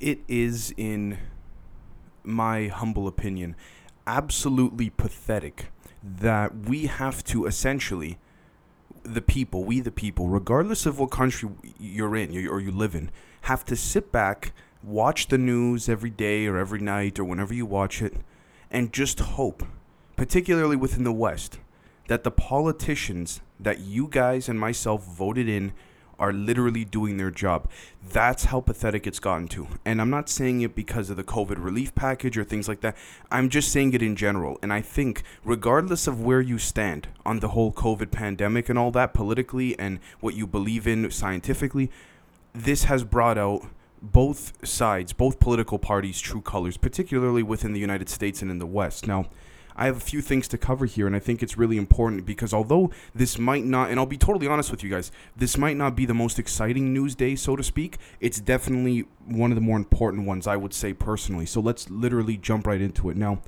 It is, in my humble opinion, absolutely pathetic that we have to essentially, the people, we the people, regardless of what country you're in or you live in, have to sit back, watch the news every day or every night or whenever you watch it, and just hope, particularly within the West, that the politicians that you guys and myself voted in are literally doing their job. That's how pathetic it's gotten to. And I'm not saying it because of the COVID relief package or things like that. I'm just saying it in general. And I think, regardless of where you stand on the whole COVID pandemic and all that politically and what you believe in scientifically, this has brought out both sides, both political parties' true colors, particularly within the United States and in the West. Now, I have a few things to cover here, and I think it's really important because although this might not, and I'll be totally honest with you guys, this might not be the most exciting news day, so to speak, it's definitely one of the more important ones, I would say personally. So let's literally jump right into it. Now,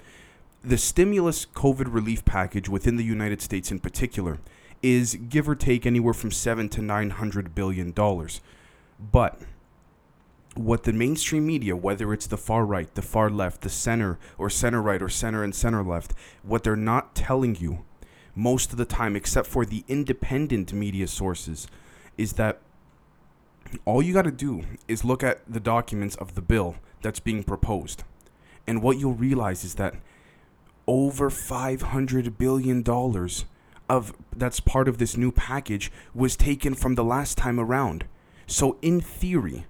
the stimulus COVID relief package within the United States in particular is give or take anywhere from seven to nine hundred billion dollars. But what the mainstream media, whether it's the far right, the far left, the center, or center right, or center and center left, what they're not telling you most of the time, except for the independent media sources, is that all you got to do is look at the documents of the bill that's being proposed. And what you'll realize is that over $500 billion of that's part of this new package was taken from the last time around. So in theory,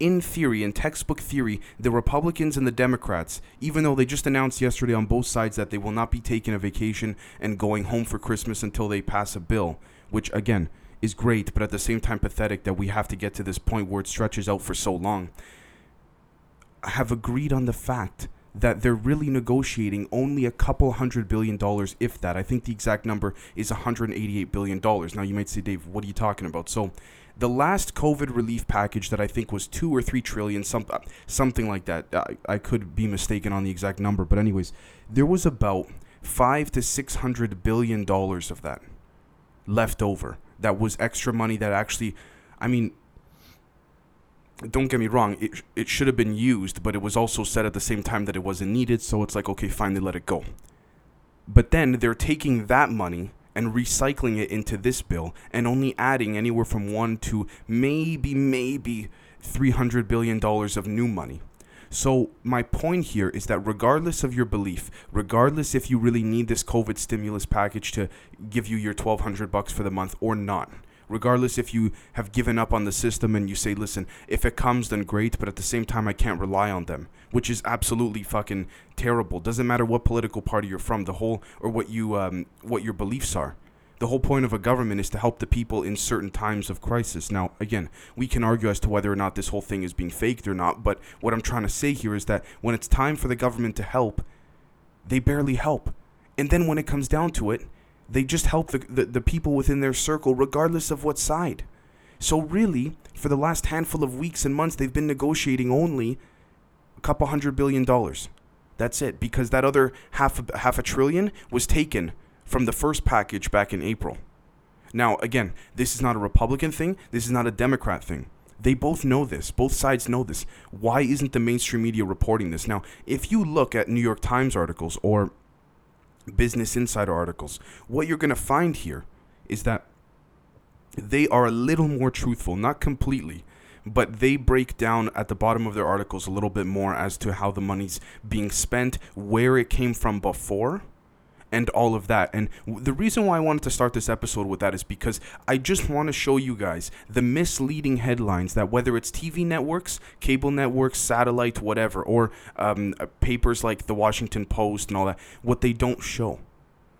in theory, in textbook theory, the Republicans and the Democrats, even though they just announced yesterday on both sides that they will not be taking a vacation and going home for Christmas until they pass a bill, which again is great, but at the same time pathetic that we have to get to this point where it stretches out for so long, have agreed on the fact that they're really negotiating only a couple hundred billion dollars, if that. I think the exact number is 188 billion dollars. Now you might say, Dave, what are you talking about? So the last COVID relief package that I think was two or three trillion, some, uh, something like that. I, I could be mistaken on the exact number, but anyways, there was about five to six hundred billion dollars of that left over. That was extra money that actually, I mean, don't get me wrong, it, it should have been used, but it was also said at the same time that it wasn't needed, so it's like, okay, finally let it go. But then they're taking that money and recycling it into this bill and only adding anywhere from one to maybe, maybe $300 billion of new money. So, my point here is that regardless of your belief, regardless if you really need this COVID stimulus package to give you your 1200 bucks for the month or not, regardless if you have given up on the system and you say, listen, if it comes, then great, but at the same time, I can't rely on them, which is absolutely fucking terrible. Doesn't matter what political party you're from, the whole, or what you, um, what your beliefs are. The whole point of a government is to help the people in certain times of crisis. Now, again, we can argue as to whether or not this whole thing is being faked or not, but what I'm trying to say here is that when it's time for the government to help, they barely help. And then when it comes down to it, they just help the, the, the people within their circle, regardless of what side. So, really, for the last handful of weeks and months, they've been negotiating only a couple hundred billion dollars. That's it, because that other half a, half a trillion was taken from the first package back in April. Now, again, this is not a Republican thing, this is not a Democrat thing. They both know this. Both sides know this. Why isn't the mainstream media reporting this? Now, if you look at New York Times articles or Business Insider articles, what you're going to find here is that they are a little more truthful, not completely, but they break down at the bottom of their articles a little bit more as to how the money's being spent, where it came from before, and all of that. And the reason why I wanted to start this episode with that is because I just want to show you guys the misleading headlines that whether it's TV networks, cable networks, satellite, whatever, or um, uh, papers like the Washington Post and all that, what they don't show.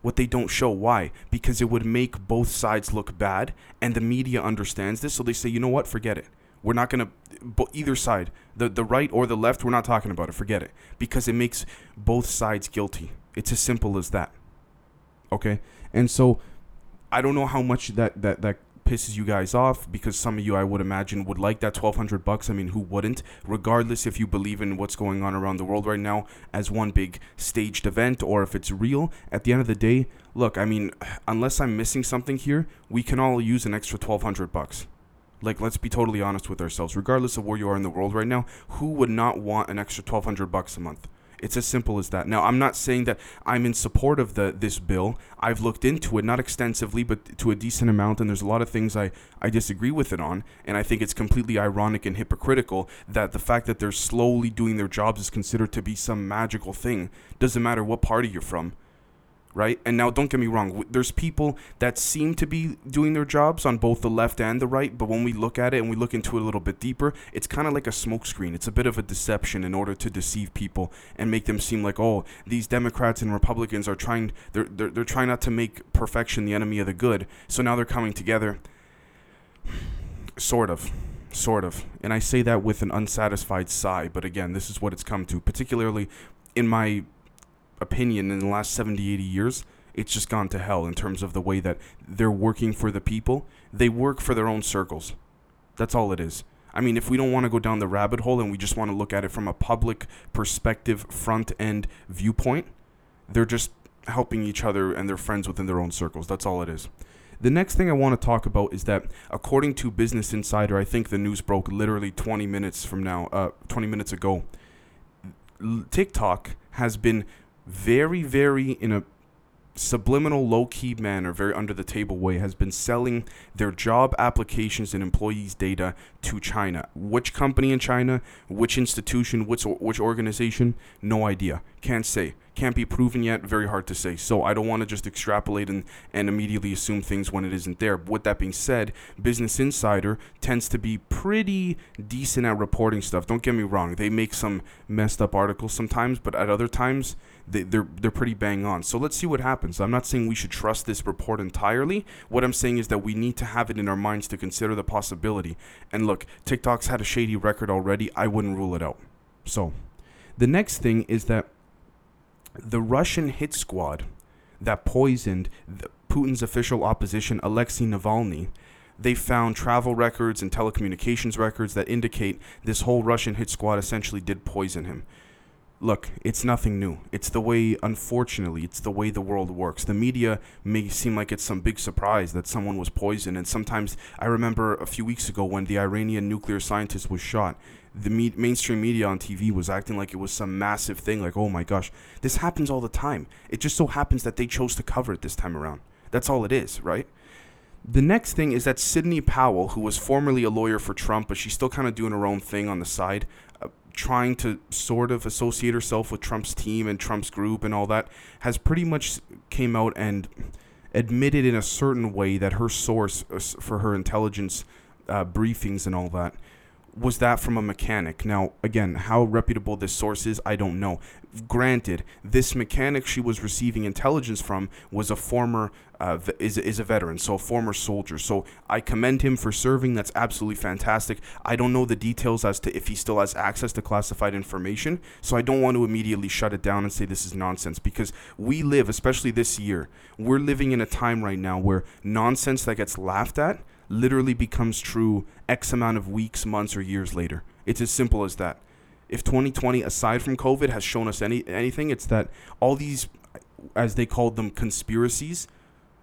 What they don't show. Why? Because it would make both sides look bad, and the media understands this, so they say, you know what, forget it. We're not going to, either side, the, the right or the left, we're not talking about it. Forget it. Because it makes both sides guilty. It's as simple as that. Okay, and so I don't know how much that that that pisses you guys off because some of you I would imagine would like that 1200 bucks. I mean, who wouldn't? Regardless if you believe in what's going on around the world right now as one big staged event or if it's real, at the end of the day, look, I mean, unless I'm missing something here, we can all use an extra 1200 bucks. Like, let's be totally honest with ourselves. Regardless of where you are in the world right now, who would not want an extra 1200 bucks a month? It's as simple as that. Now, I'm not saying that I'm in support of the this bill. I've looked into it, not extensively, but to a decent amount, and there's a lot of things I, I disagree with it on. And I think it's completely ironic and hypocritical that the fact that they're slowly doing their jobs is considered to be some magical thing. Doesn't matter what party you're from right? And now, don't get me wrong, there's people that seem to be doing their jobs on both the left and the right, but when we look at it and we look into it a little bit deeper, it's kind of like a smokescreen. It's a bit of a deception in order to deceive people and make them seem like, oh, these Democrats and Republicans are trying, they're, they're, they're trying not to make perfection the enemy of the good. So now they're coming together. Sort of sort of. And I say that with an unsatisfied sigh, but again, this is what it's come to, particularly in my opinion in the last 70, 80 years, it's just gone to hell in terms of the way that they're working for the people. They work for their own circles. That's all it is. I mean, if we don't want to go down the rabbit hole and we just want to look at it from a public perspective, front end viewpoint, they're just helping each other and their friends within their own circles. That's all it is. The next thing I want to talk about is that, according to Business Insider, I think the news broke literally 20 minutes from now, uh, 20 minutes ago. TikTok has been very, very in a subliminal, low key manner, very under the table way, has been selling their job applications and employees' data to China. Which company in China, which institution, which, which organization, no idea. Can't say. Can't be proven yet, very hard to say. So I don't want to just extrapolate and, and immediately assume things when it isn't there. But with that being said, Business Insider tends to be pretty decent at reporting stuff. Don't get me wrong, they make some messed up articles sometimes, but at other times, they, they're they're pretty bang on. So let's see what happens. I'm not saying we should trust this report entirely. What I'm saying is that we need to have it in our minds to consider the possibility. And look, TikTok's had a shady record already. I wouldn't rule it out. So, the next thing is that the Russian hit squad that poisoned Putin's official opposition, Alexei Navalny, they found travel records and telecommunications records that indicate this whole Russian hit squad essentially did poison him look, it's nothing new. It's the way, unfortunately, it's the way the world works. The media may seem like it's some big surprise that someone was poisoned. And sometimes I remember a few weeks ago when the Iranian nuclear scientist was shot, the me- mainstream media on TV was acting like it was some massive thing, like, oh my gosh, this happens all the time. It just so happens that they chose to cover it this time around. That's all it is, right? The next thing is that Sidney Powell, who was formerly a lawyer for Trump, but she's still kind of doing her own thing on the side, uh, trying to sort of associate herself with Trump's team and Trump's group and all that has pretty much came out and admitted in a certain way that her source uh, for her intelligence uh, briefings and all that was that from a mechanic. Now, again, how reputable this source is, I don't know. Granted, this mechanic she was receiving intelligence from was a former uh, is is a veteran, so a former soldier. So I commend him for serving. That's absolutely fantastic. I don't know the details as to if he still has access to classified information, so I don't want to immediately shut it down and say this is nonsense because we live, especially this year, we're living in a time right now where nonsense that gets laughed at literally becomes true X amount of weeks, months, or years later. It's as simple as that. If 2020, aside from COVID, has shown us any anything, it's that all these, as they called them, conspiracies,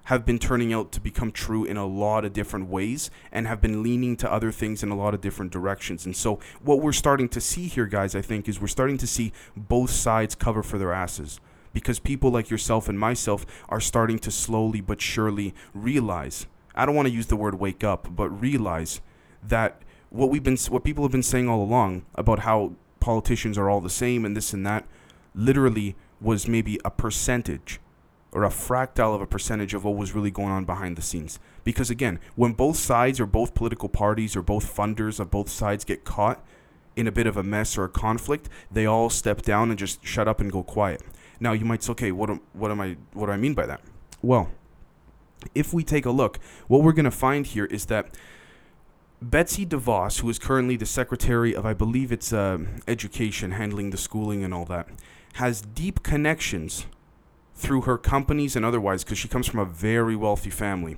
have been turning out to become true in a lot of different ways and have been leaning to other things in a lot of different directions. And so, what we're starting to see here, guys, I think, is we're starting to see both sides cover for their asses because people like yourself and myself are starting to slowly but surely realize I don't want to use the word wake up, but realize that what we've been what people have been saying all along about how politicians are all the same and this and that literally was maybe a percentage or a fractal of a percentage of what was really going on behind the scenes. Because again, when both sides or both political parties or both funders of both sides get caught in a bit of a mess or a conflict, they all step down and just shut up and go quiet. Now you might say, okay, what what am I what do I mean by that? Well, if we take a look, what we're going to find here is that Betsy DeVos, who is currently the Secretary of, I believe it's uh, Education, handling the schooling and all that, has deep connections through her companies and otherwise because she comes from a very wealthy family.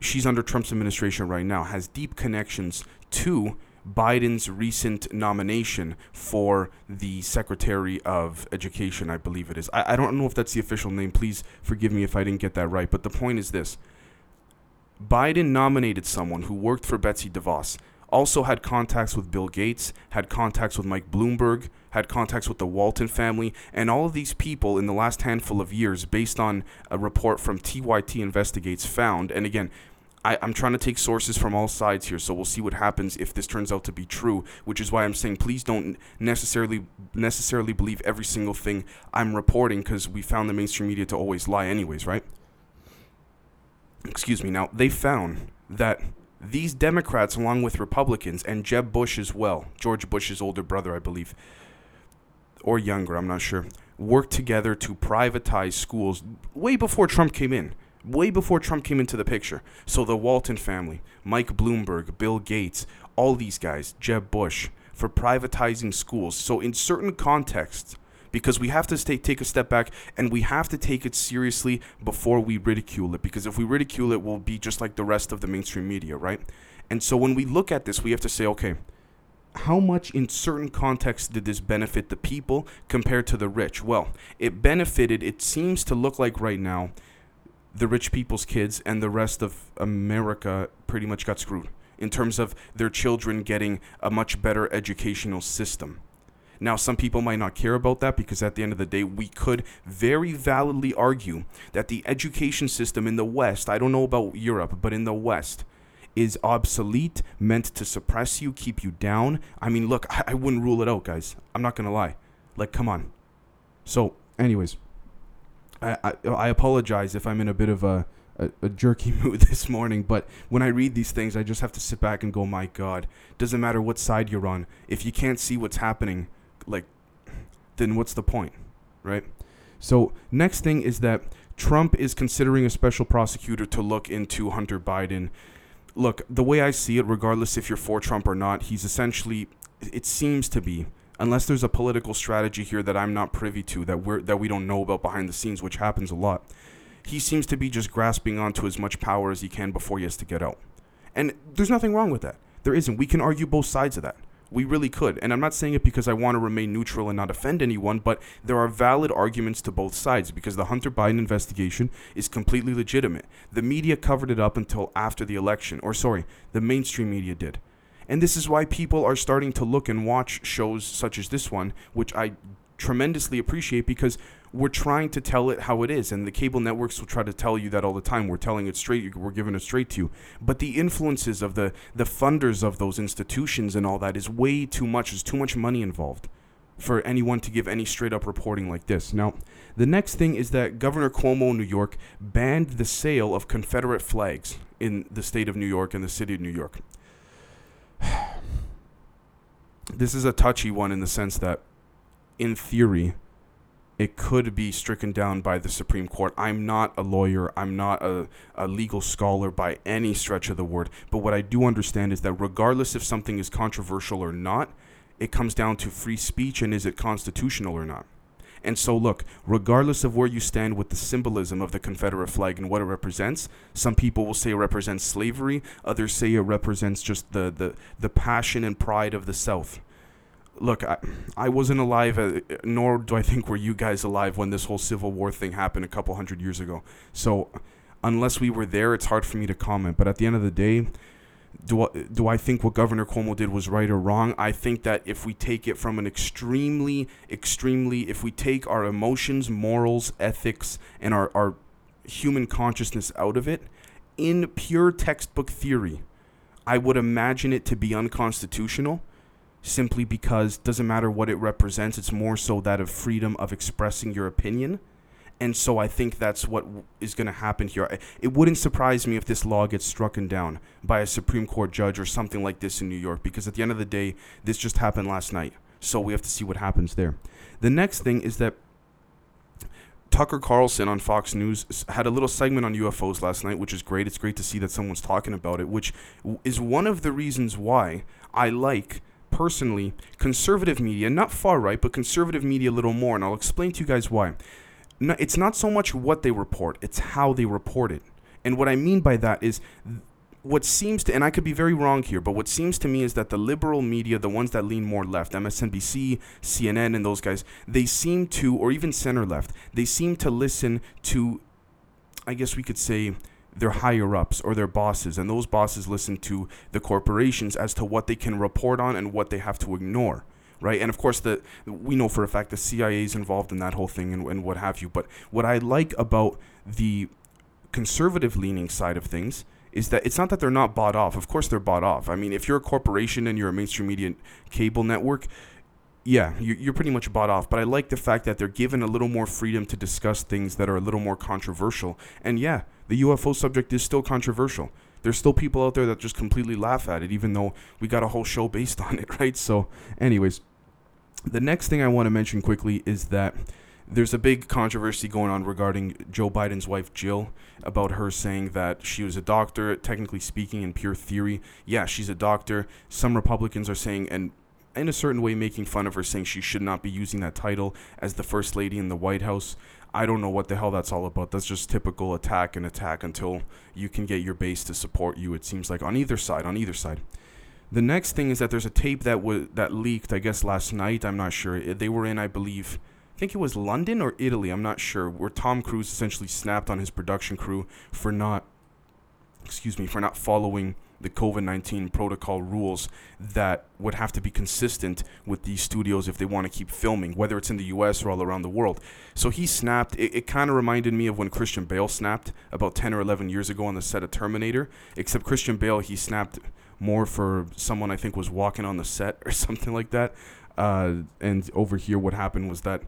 She's under Trump's administration right now, has deep connections to Biden's recent nomination for the Secretary of Education, I believe it is. I, I don't know if that's the official name. Please forgive me if I didn't get that right. But the point is this Biden nominated someone who worked for Betsy DeVos, also had contacts with Bill Gates, had contacts with Mike Bloomberg, had contacts with the Walton family, and all of these people in the last handful of years, based on a report from TYT Investigates, found, and again, I, am trying to take sources from all sides here, so we'll see what happens if this turns out to be true. Which is why I'm saying please don't necessarily necessarily believe every single thing I'm reporting, because we found the mainstream media to always lie, anyways, right? Excuse me. Now they found that these Democrats, along with Republicans and Jeb Bush as well, George Bush's older brother, I believe, or younger, I'm not sure, worked together to privatize schools way before Trump came in. Way before Trump came into the picture. So the Walton family, Mike Bloomberg, Bill Gates, all these guys, Jeb Bush, for privatizing schools. So in certain contexts, because we have to stay, take a step back and we have to take it seriously before we ridicule it. Because if we ridicule it, we'll be just like the rest of the mainstream media, right? And so when we look at this, we have to say, okay, how much in certain contexts did this benefit the people compared to the rich? Well, it benefited, it seems to look like right now, the rich people's kids and the rest of America pretty much got screwed in terms of their children getting a much better educational system. Now, some people might not care about that because at the end of the day, we could very validly argue that the education system in the West, I don't know about Europe, but in the West, is obsolete, meant to suppress you, keep you down. I mean, look, I, wouldn't rule it out, guys. I'm not going to lie. Like, come on. So, anyways, I, I, apologize if I'm in a bit of a, a, a, jerky mood this morning, but when I read these things, I just have to sit back and go, my God, doesn't matter what side you're on. If you can't see what's happening, like then what's the point, right? So next thing is that Trump is considering a special prosecutor to look into Hunter Biden. Look, the way I see it, regardless if you're for Trump or not, he's essentially it seems to be unless there's a political strategy here that I'm not privy to that we're that we don't know about behind the scenes, which happens a lot. He seems to be just grasping onto as much power as he can before he has to get out. And there's nothing wrong with that. There isn't. We can argue both sides of that. We really could. And I'm not saying it because I want to remain neutral and not offend anyone, but there are valid arguments to both sides because the Hunter Biden investigation is completely legitimate. The media covered it up until after the election, or sorry, the mainstream media did. And this is why people are starting to look and watch shows such as this one, which I tremendously appreciate because we're trying to tell it how it is. And the cable networks will try to tell you that all the time. We're telling it straight we're giving it straight to you. But the influences of the the funders of those institutions and all that is way too much. There's too much money involved for anyone to give any straight up reporting like this. Now the next thing is that governor cuomo new york banned the sale of confederate flags in the state of new york and the city of new york this is a touchy one in the sense that in theory it could be stricken down by the Supreme Court. I'm not a lawyer, I'm not a, a legal scholar by any stretch of the word, but what I do understand is that regardless if something is controversial or not, it comes down to free speech and is it constitutional or not. And so, look, regardless of where you stand with the symbolism of the Confederate flag and what it represents, some people will say it represents slavery, others say it represents just the, the, the passion and pride of the South look, I, I wasn't alive, uh, nor do I think were you guys alive when this whole Civil War thing happened a couple hundred years ago. So, unless we were there, it's hard for me to comment. But at the end of the day, do I, do I think what Governor Cuomo did was right or wrong? I think that if we take it from an extremely, extremely, if we take our emotions, morals, ethics, and our, our human consciousness out of it, in pure textbook theory, I would imagine it to be unconstitutional simply because doesn't matter what it represents it's more so that of freedom of expressing your opinion and so i think that's what is going to happen here it wouldn't surprise me if this law gets struck down by a supreme court judge or something like this in new york because at the end of the day this just happened last night so we have to see what happens there the next thing is that Tucker Carlson on Fox News had a little segment on UFOs last night, which is great. It's great to see that someone's talking about it, which is one of the reasons why I like personally conservative media, not far right, but conservative media a little more, and I'll explain to you guys why. No, it's not so much what they report, it's how they report it. And what I mean by that is what seems to, and I could be very wrong here, but what seems to me is that the liberal media, the ones that lean more left, MSNBC, CNN, and those guys, they seem to, or even center left, they seem to listen to, I guess we could say, their higher ups or their bosses, and those bosses listen to the corporations as to what they can report on and what they have to ignore. Right, and of course, the we know for a fact the CIA is involved in that whole thing and, and what have you. But what I like about the conservative leaning side of things is that it's not that they're not bought off. Of course, they're bought off. I mean, if you're a corporation and you're a mainstream media cable network, yeah, you're pretty much bought off. But I like the fact that they're given a little more freedom to discuss things that are a little more controversial. And yeah, the UFO subject is still controversial. There's still people out there that just completely laugh at it, even though we got a whole show based on it, right? So, anyways, the next thing I want to mention quickly is that there's a big controversy going on regarding Joe Biden's wife Jill about her saying that she was a doctor. Technically speaking, in pure theory, yeah, she's a doctor. Some Republicans are saying, and in a certain way, making fun of her, saying she should not be using that title as the first lady in the White House. I don't know what the hell that's all about. That's just typical attack and attack until you can get your base to support you. It seems like on either side, on either side. The next thing is that there's a tape that was that leaked, I guess last night. I'm not sure. They were in, I believe, I think it was London or Italy. I'm not sure. Where Tom Cruise essentially snapped on his production crew for not, excuse me, for not following the COVID 19 protocol rules that would have to be consistent with these studios if they want to keep filming, whether it's in the US or all around the world. So he snapped. It, it kind of reminded me of when Christian Bale snapped about 10 or 11 years ago on the set of Terminator, except Christian Bale, he snapped more for someone I think was walking on the set or something like that. Uh, and over here, what happened was that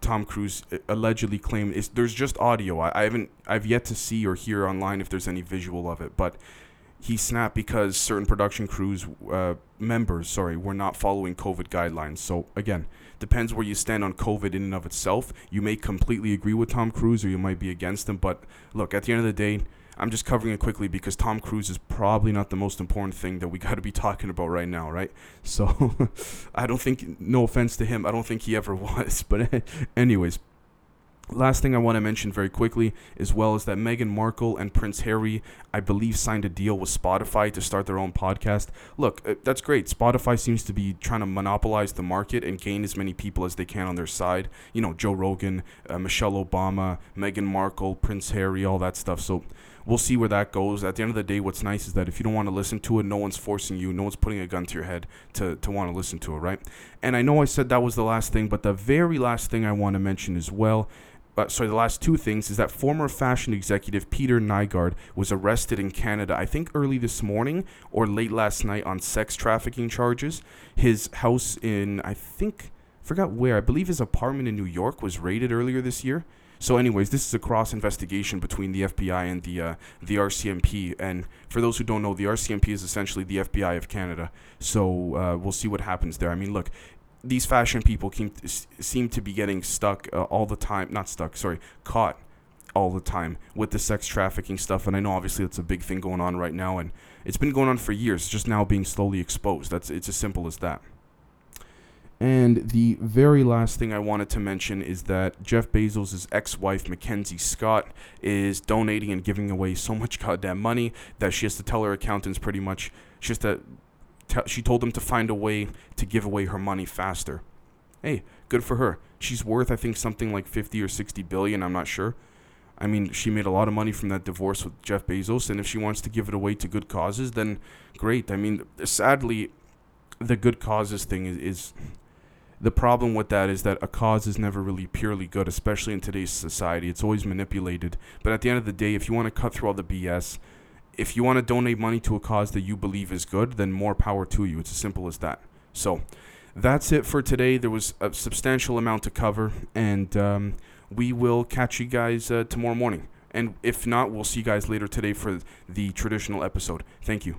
Tom Cruise uh, allegedly claimed there's just audio. I, I haven't I've yet to see or hear online if there's any visual of it, but he snapped because certain production crews uh, members, sorry, were not following COVID guidelines. So again, depends where you stand on COVID in and of itself. You may completely agree with Tom Cruise or you might be against him. But look, at the end of the day, I'm just covering it quickly because Tom Cruise is probably not the most important thing that we got to be talking about right now, right? So I don't think, no offense to him, I don't think he ever was. But anyways. Last thing I want to mention very quickly, as well, is that Meghan Markle and Prince Harry, I believe, signed a deal with Spotify to start their own podcast. Look, uh, that's great. Spotify seems to be trying to monopolize the market and gain as many people as they can on their side. You know, Joe Rogan, uh, Michelle Obama, Meghan Markle, Prince Harry, all that stuff. So we'll see where that goes. At the end of the day, what's nice is that if you don't want to listen to it, no one's forcing you, no one's putting a gun to your head to, to want to listen to it, right? And I know I said that was the last thing, but the very last thing I want to mention as well uh, sorry, the last two things is that former fashion executive Peter Nygard was arrested in Canada, I think early this morning or late last night on sex trafficking charges. His house in, I think, forgot where, I believe his apartment in New York was raided earlier this year. So, anyways, this is a cross investigation between the FBI and the uh, the RCMP. And for those who don't know, the RCMP is essentially the FBI of Canada. So uh, we'll see what happens there. I mean, look, these fashion people seem to be getting stuck uh, all the time. Not stuck, sorry, caught all the time with the sex trafficking stuff. And I know obviously that's a big thing going on right now, and it's been going on for years. just now being slowly exposed. That's it's as simple as that. And the very last thing I wanted to mention is that Jeff Bezos' ex-wife Mackenzie Scott is donating and giving away so much goddamn money that she has to tell her accountants pretty much she has to t- she told them to find a way to give away her money faster. Hey, good for her. She's worth I think something like 50 or 60 billion, I'm not sure. I mean, she made a lot of money from that divorce with Jeff Bezos and if she wants to give it away to good causes, then great. I mean, sadly the good causes thing is, is the problem with that is that a cause is never really purely good, especially in today's society. It's always manipulated. But at the end of the day, if you want to cut through all the BS, if you want to donate money to a cause that you believe is good, then more power to you. It's as simple as that. So that's it for today. There was a substantial amount to cover, and um, we will catch you guys uh, tomorrow morning. And if not, we'll see you guys later today for the traditional episode. Thank you.